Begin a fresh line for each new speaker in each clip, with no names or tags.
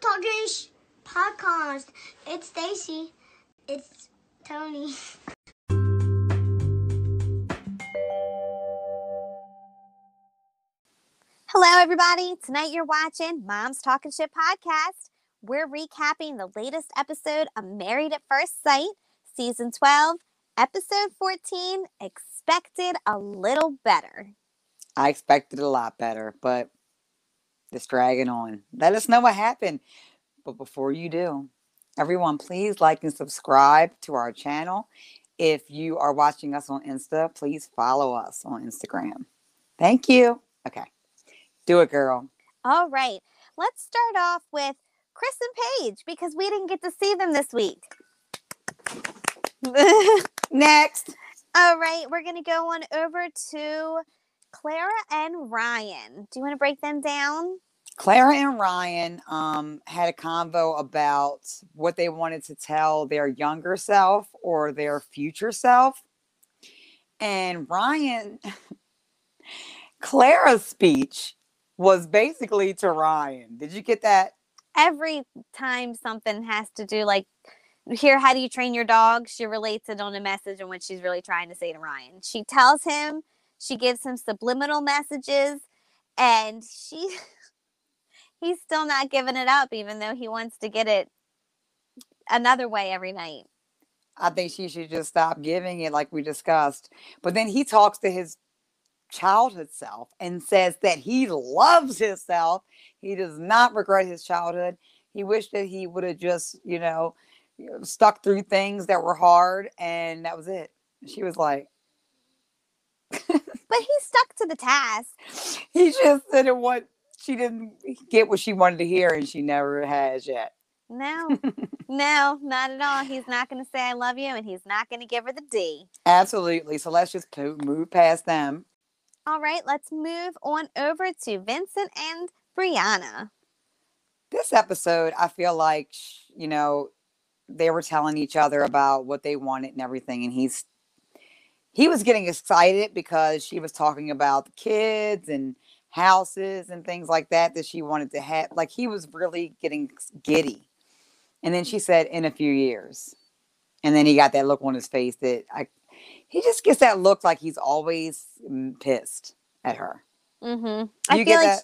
Talkish podcast. It's Stacy. It's Tony.
Hello, everybody. Tonight you're watching Mom's Talking Shit podcast. We're recapping the latest episode of Married at First Sight, season 12, episode 14 Expected a Little Better.
I expected a lot better, but it's dragging on. Let us know what happened. But before you do, everyone, please like and subscribe to our channel. If you are watching us on Insta, please follow us on Instagram. Thank you. Okay. Do it, girl.
All right, let's start off with Chris and Paige because we didn't get to see them this week.
Next.
All right, we're going to go on over to Clara and Ryan. Do you want to break them down?
Clara and Ryan um, had a convo about what they wanted to tell their younger self or their future self. And Ryan, Clara's speech was basically to Ryan. Did you get that?
Every time something has to do like here, how do you train your dog? She relates it on a message and what she's really trying to say to Ryan. She tells him, she gives him subliminal messages, and she he's still not giving it up, even though he wants to get it another way every night.
I think she should just stop giving it like we discussed. But then he talks to his childhood self and says that he loves himself. He does not regret his childhood. He wished that he would have just, you know, stuck through things that were hard and that was it. She was like
But he stuck to the task.
he just didn't want she didn't get what she wanted to hear and she never has yet.
No, no, not at all. He's not going to say I love you and he's not going to give her the D.
Absolutely. So let's just move past them.
All right, let's move on over to Vincent and Brianna.
This episode, I feel like, you know, they were telling each other about what they wanted and everything. And he's, he was getting excited because she was talking about the kids and houses and things like that that she wanted to have. Like he was really getting giddy. And then she said, in a few years. And then he got that look on his face that I, he just gets that look like he's always mm, pissed at her.
Mm-hmm.
You
I feel like
that?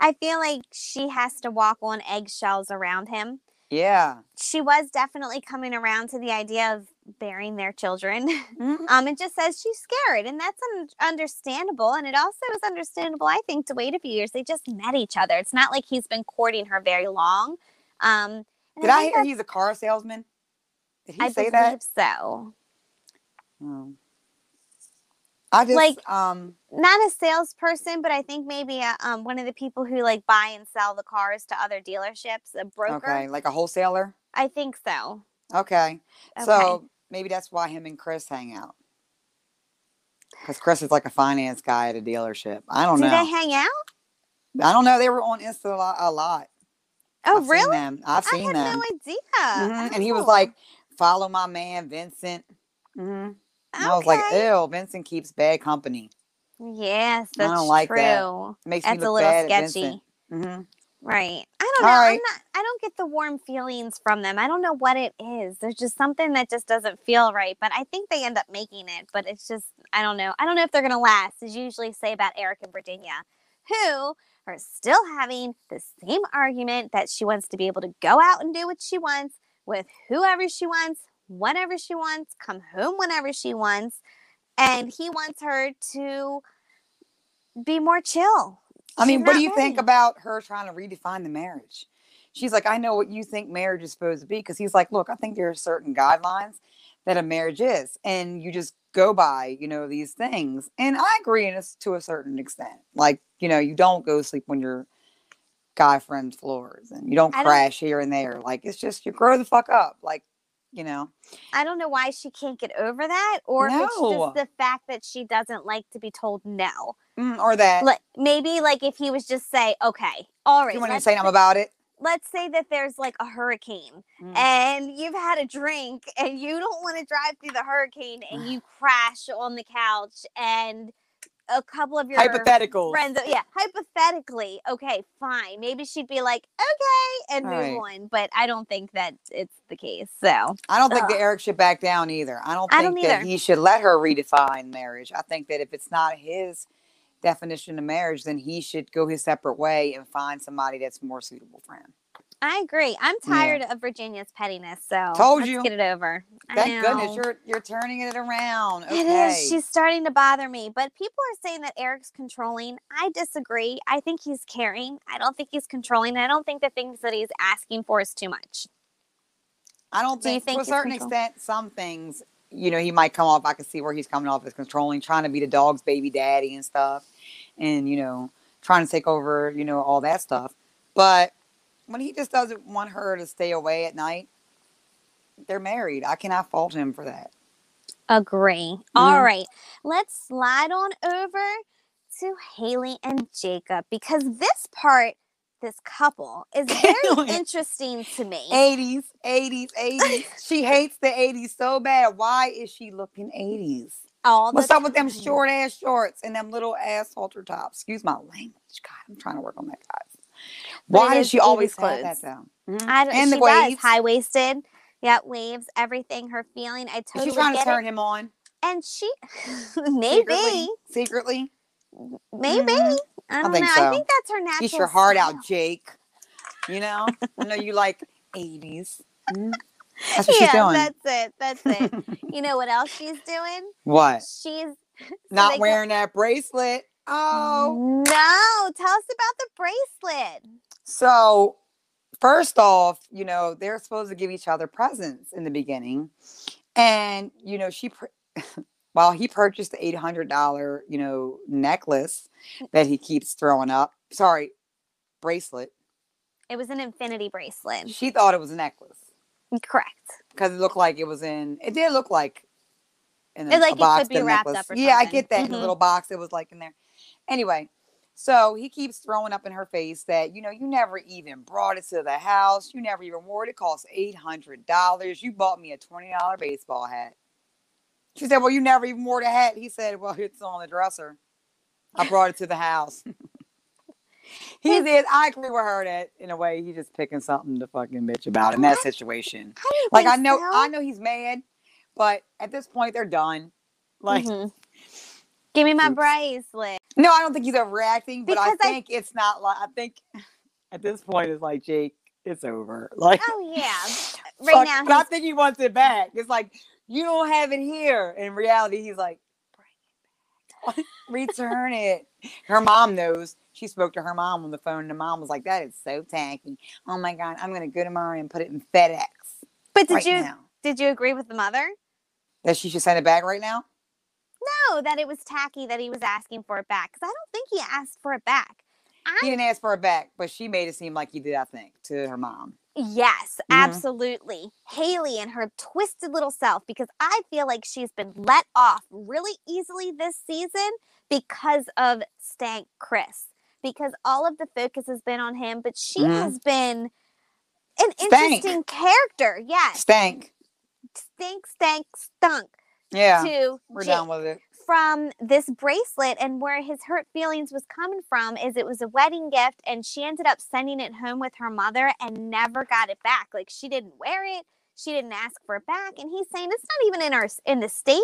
I feel like she has to walk on eggshells around him.
Yeah.
She was definitely coming around to the idea of bearing their children.
Mhm.
Um, it just says she's scared, and that's un- understandable. And it also is understandable, I think, to wait a few years. They just met each other. It's not like he's been courting her very long. Um,
Did I
think
hear he's a car salesman? Did he
I
say that?
so.
Oh. I just
Like-
um
Not a salesperson, but I think maybe a, um, one of the people who like buy and sell the cars to other dealerships, a broker.
okay, like a wholesaler.
I think so.
Okay.
Okay.
So maybe that's why him and Chris hang out. Because Chris is like a finance guy at a dealership. I don't
Do
know.
they hang out?
I don't know. They were on Insta a lot. A lot.
Oh,
I've Seen
really?
them. I've
I
seen
had
them.
no idea.
Mhm, And he was
Oh,
like, "Follow my man, Vincent." hmm And I was like. "Ew, Vincent keeps bad company.
yes, that's I
don't like
true.
that. Makes
That's
me
a
look
little
bad
sketchy.
Vincent." hmm
Right. I don't
All
know. I'm
right.
not I don't get the warm feelings from them. I don't know what it is. There's just something that just doesn't feel right. But I think they end up making it. But it's just I don't know. I don't know if they're gonna last, as you usually say about Eric and Virginia, who are still having the same argument that she wants to be able to go out and do what she wants with whoever she wants, whenever she wants, come home whenever she wants. And he wants her to be more chill.
I mean,
She's
what do you think about her trying to redefine the marriage? She's like, I know what you think marriage is supposed to be. Because he's like, look, I think there are certain guidelines that a marriage is, and you just go by, you know, these things. And I agree in this to a certain extent. Like, you know, you don't go sleep on your guy friend's floors, and you don't
I don't-
crash here and there. Like, it's just you grow the fuck up. Like, you know,
I don't know why she can't get over that, or if it's just the fact that she doesn't like to be told no.
Mm, or that
Like maybe like if he was just say, okay, all right,
you want to say something about it.
let's say that there's like a hurricane
Mm.
and you've had a drink and you don't want to drive through the hurricane and you crash on the couch and a couple of your
Hypotheticals.
friends. Yeah, hypothetically, okay, fine. Maybe she'd be like, okay, and move
Right.
on. But I don't think that it's the case. So
I don't think that Eric should back down either. I don't
I
think
don't
that
either.
he should let her redefine marriage. I think that if it's not his definition of marriage, then he should go his separate way and find somebody that's more suitable for him.
I agree. I'm
Yeah.
tired of Virginia's pettiness. So
Told
let's
you.
get it over. I
Thank goodness you're you're turning it around.
It
Okay.
is. She's starting to bother me. But people are saying that Eric's controlling. I disagree. I think he's caring. I don't think he's controlling. I don't think the things that he's asking for is too much.
I don't
Do
think,
think
to a certain
control-
extent, some things, you know, he might come off. I can see where he's coming off as controlling, trying to be the dog's baby daddy and stuff, and you know, trying to take over, you know, all that stuff. But when he just doesn't want her to stay away at night, they're married. I cannot fault him for that.
Agree. All
Mhm.
right. Let's slide on over to Haley and Jacob because this part, this couple, is very interesting to me.
80s, 80s, 80s. she hates the 80s so bad. Why is she looking 80s?
All
What's up with them short ass shorts and them little ass halter tops? Excuse my language. God, I'm trying to work on that, guys.
But
Why
it
does
is
she always
80s
have that
clothes.
though? Mhm.
I don't,
and
she
the waves.
does high waisted. Yeah, waves, everything. Her feeling. I
Is
totally
she trying to turn
it.
him on?
And she, maybe,
Secretly? Secretly?
maybe.
Mhm.
I don't
think
know. I think that's her natural.
Get your heart
style.
out, Jake. You know? I know you like 80s. Mhm. That's what
yeah,
she's doing.
that's it. That's it. you know what else she's doing?
what?
She's so
Not
they go-
wearing that bracelet. Oh.
No, tell us about the bracelet.
So, first off, you know, they're supposed to give each other presents in the beginning. And, you know, she, while he purchased the $800, you know, necklace that he keeps throwing up, sorry, bracelet,
It was an infinity bracelet.
she thought it was a necklace
Correct.
because it looked like it was in, it did look like in
It, like, it
box
could be wrapped
necklace.
up or
Yeah, I get that in the
Mhm.
little box it was like in there. Anyway, so he keeps throwing up in her face that, you know, you never even brought it to the house. You never even wore it. It cost $800. You bought me a $20 baseball hat. She said, Well, you never even wore the hat. He said, Well, it's on the dresser. I brought it to the house. he did. I agree with her that in a way he's just picking something to fucking bitch about in that situation.
I
Like I know
so.
I know he's mad, but at this point they're done. Like
Mhm. Give me my bracelet.
No, I don't think he's overreacting, but I
Because I-
think it's not like I think at this point it's like Jake, it's over. Like
Oh yeah. Right now
but I think he wants it back. It's like you don't have it here. In reality, he's like, bring it back. return it. Her mom knows. She spoke to her mom on the phone, and the mom was like, "That is so tacky. Oh my god, I'm gonna go tomorrow and put it in FedEx
But did
right
you
now."
did you agree with the mother?
That she should send it back right now.
No, that it was tacky that he was asking for it back. Because I don't think he asked for it back.
He didn't ask for it back, but she made it seem like he did. I think to her mom.
yes,
Mhm.
absolutely. Haley and her twisted little self, because I feel like she's been let off really easily this season because of Stank Chris. Because all of the focus has been on him, but she
Mhm.
has been an
Stank.
interesting character. Yes.
Stank.
Stink, stank, stunk
Yeah,
to
we're
Jake.
done with it.
from this bracelet and where his hurt feelings was coming from is it was a wedding gift and she ended up sending it home with her mother and never got it back like she didn't wear it she didn't ask for it back and he's saying it's not even in our in the state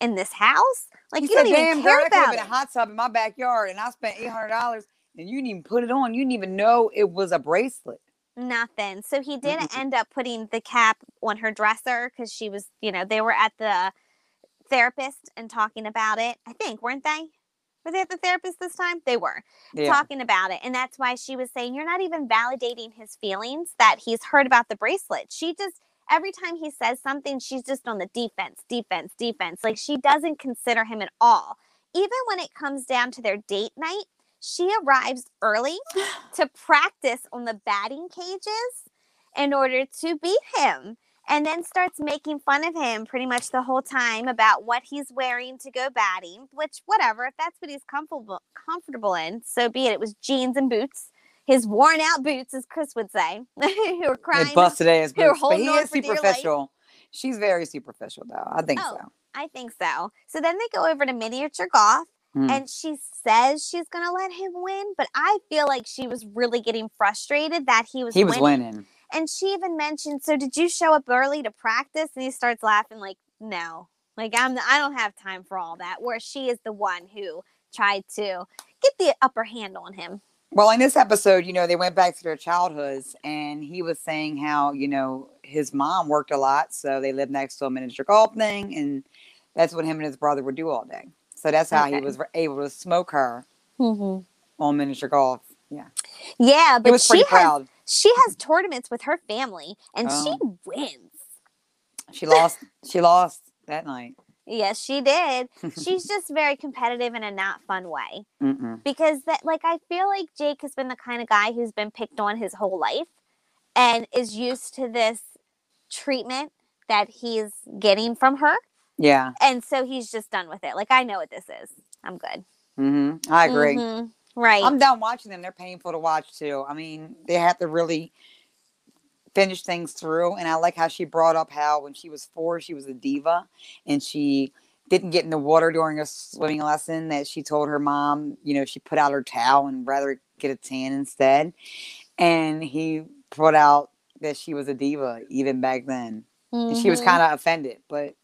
in this house like
He
you
said,
don't even care
girl, that could have
about
been
it
a hot tub in my backyard, and I spent eight hundred dollars, and you didn't even put it on. You didn't even know it was a bracelet."
nothing so he did end up putting the cap on her dresser because she was you know they were at the therapist and talking about it i think weren't they were they at the therapist this time they were
Yeah,
talking about it. And that's why she was saying, You're not even validating his feelings that he's heard about the bracelet. She just, every time he says something, she's just on the defense, defense, defense. Like she doesn't consider him at all. Even when it comes down to their date night, she arrives early to practice on the batting cages in order to beat him. And then starts making fun of him pretty much the whole time about what he's wearing to go batting, which whatever, if that's what he's comfortable comfortable in, so be it. It was jeans and boots, his worn out boots, as Chris would say, who were crying.
it busted ass boots, but he is
for dear life.
superficial. She's very superficial, though. I think
Oh.
so.
I think so. So then they go over to miniature golf.
Hmm.
and she says she's going to let him win, but I feel like she was really getting frustrated that he was
He was
winning.
winning.
And she even mentioned, "So did you show up early to practice?" And he starts laughing like, "No. Like I'm I don't have time for all that." Where she is the one who tried to get the upper hand on him.
Well, in this episode, you know, they went back to their childhoods, and he was saying how, you know, his mom worked a lot, so they lived next to a miniature golf thing, and that's what him and his brother would do all day. So that's how he was able to smoke her mm-hmm. on miniature golf. Yeah,
Yeah, but she
pretty
has she has tournaments with her family and she
Oh.
wins.
She lost. she lost that night.
Yes, she did. She's just very competitive in a not fun way.
Mm-mm.
Because that like I feel like Jake has been the kind of guy who's been picked on his whole life and is used to this treatment that he's getting from her.
Yeah,
And so he's just done with it. Like I know what this is. I'm good.
hmm I agree.
Mhm. Right.
I'm done watching them. They're painful to watch too. I mean, they have to really finish things through. And I like how she brought up how when she was four, she was a diva and she didn't get in the water during a swimming lesson. That she told her mom, you know, she put out her towel and rather get a tan instead. And he put out that she was a diva even back then. And she was
Mhm.
kind of offended, but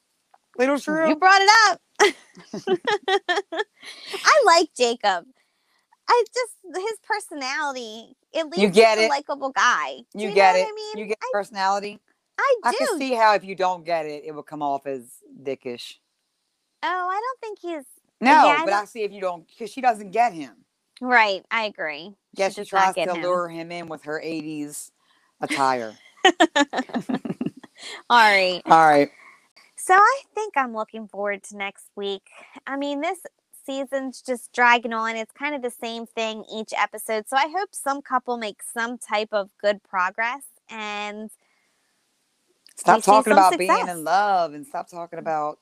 little true.
You brought it up. I like Jacob. I just his personality. It leaves
get
him a
it.
likable guy. Do
You
know
get it.
I mean,
you get
I,
personality.
I
I can see how if you don't get it, it will come off as dickish.
oh, I don't think he's
No,
Yeah,
but I
don't-
see if you don't, because she doesn't get him.
right. I agree.
Yes, she
not
tries to
him.
lure him in with her 80s attire.
All right.
All right.
So I think I'm looking forward to next week. I mean, this season's just dragging on. It's kind of the same thing each episode. So I hope some couple makes some type of good progress and
Stop talking about being in love and stop talking about,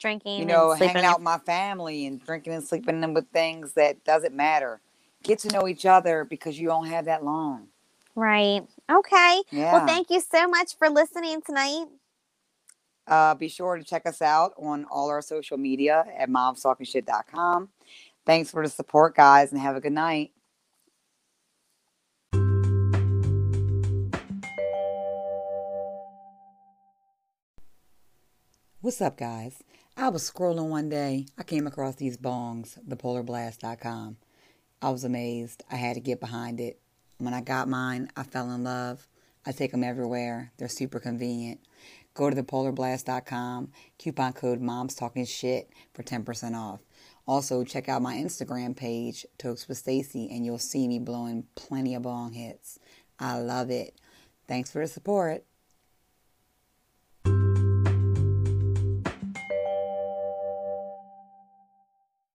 drinking
you know, hanging out with my family and drinking and sleeping in with things that doesn't matter. Get to know each other because you don't have that long.
Right. Okay.
Yeah.
Well, thank you so much for listening tonight.
Uh, be sure to check us out on all our social media at momstalkingshit.com. Thanks for the support, guys, and have a good night. What's up, guys? I was scrolling one day. I came across these bongs, thepolarblast.com. I was amazed. I had to get behind it. When I got mine, I fell in love. I take them everywhere. They're super convenient. Go to thepolarblast.com, coupon code Moms Talking Shit for 10% off. Also, check out my Instagram page, Tokes with Stacy, and you'll see me blowing plenty of bong hits. I love it. Thanks for the support.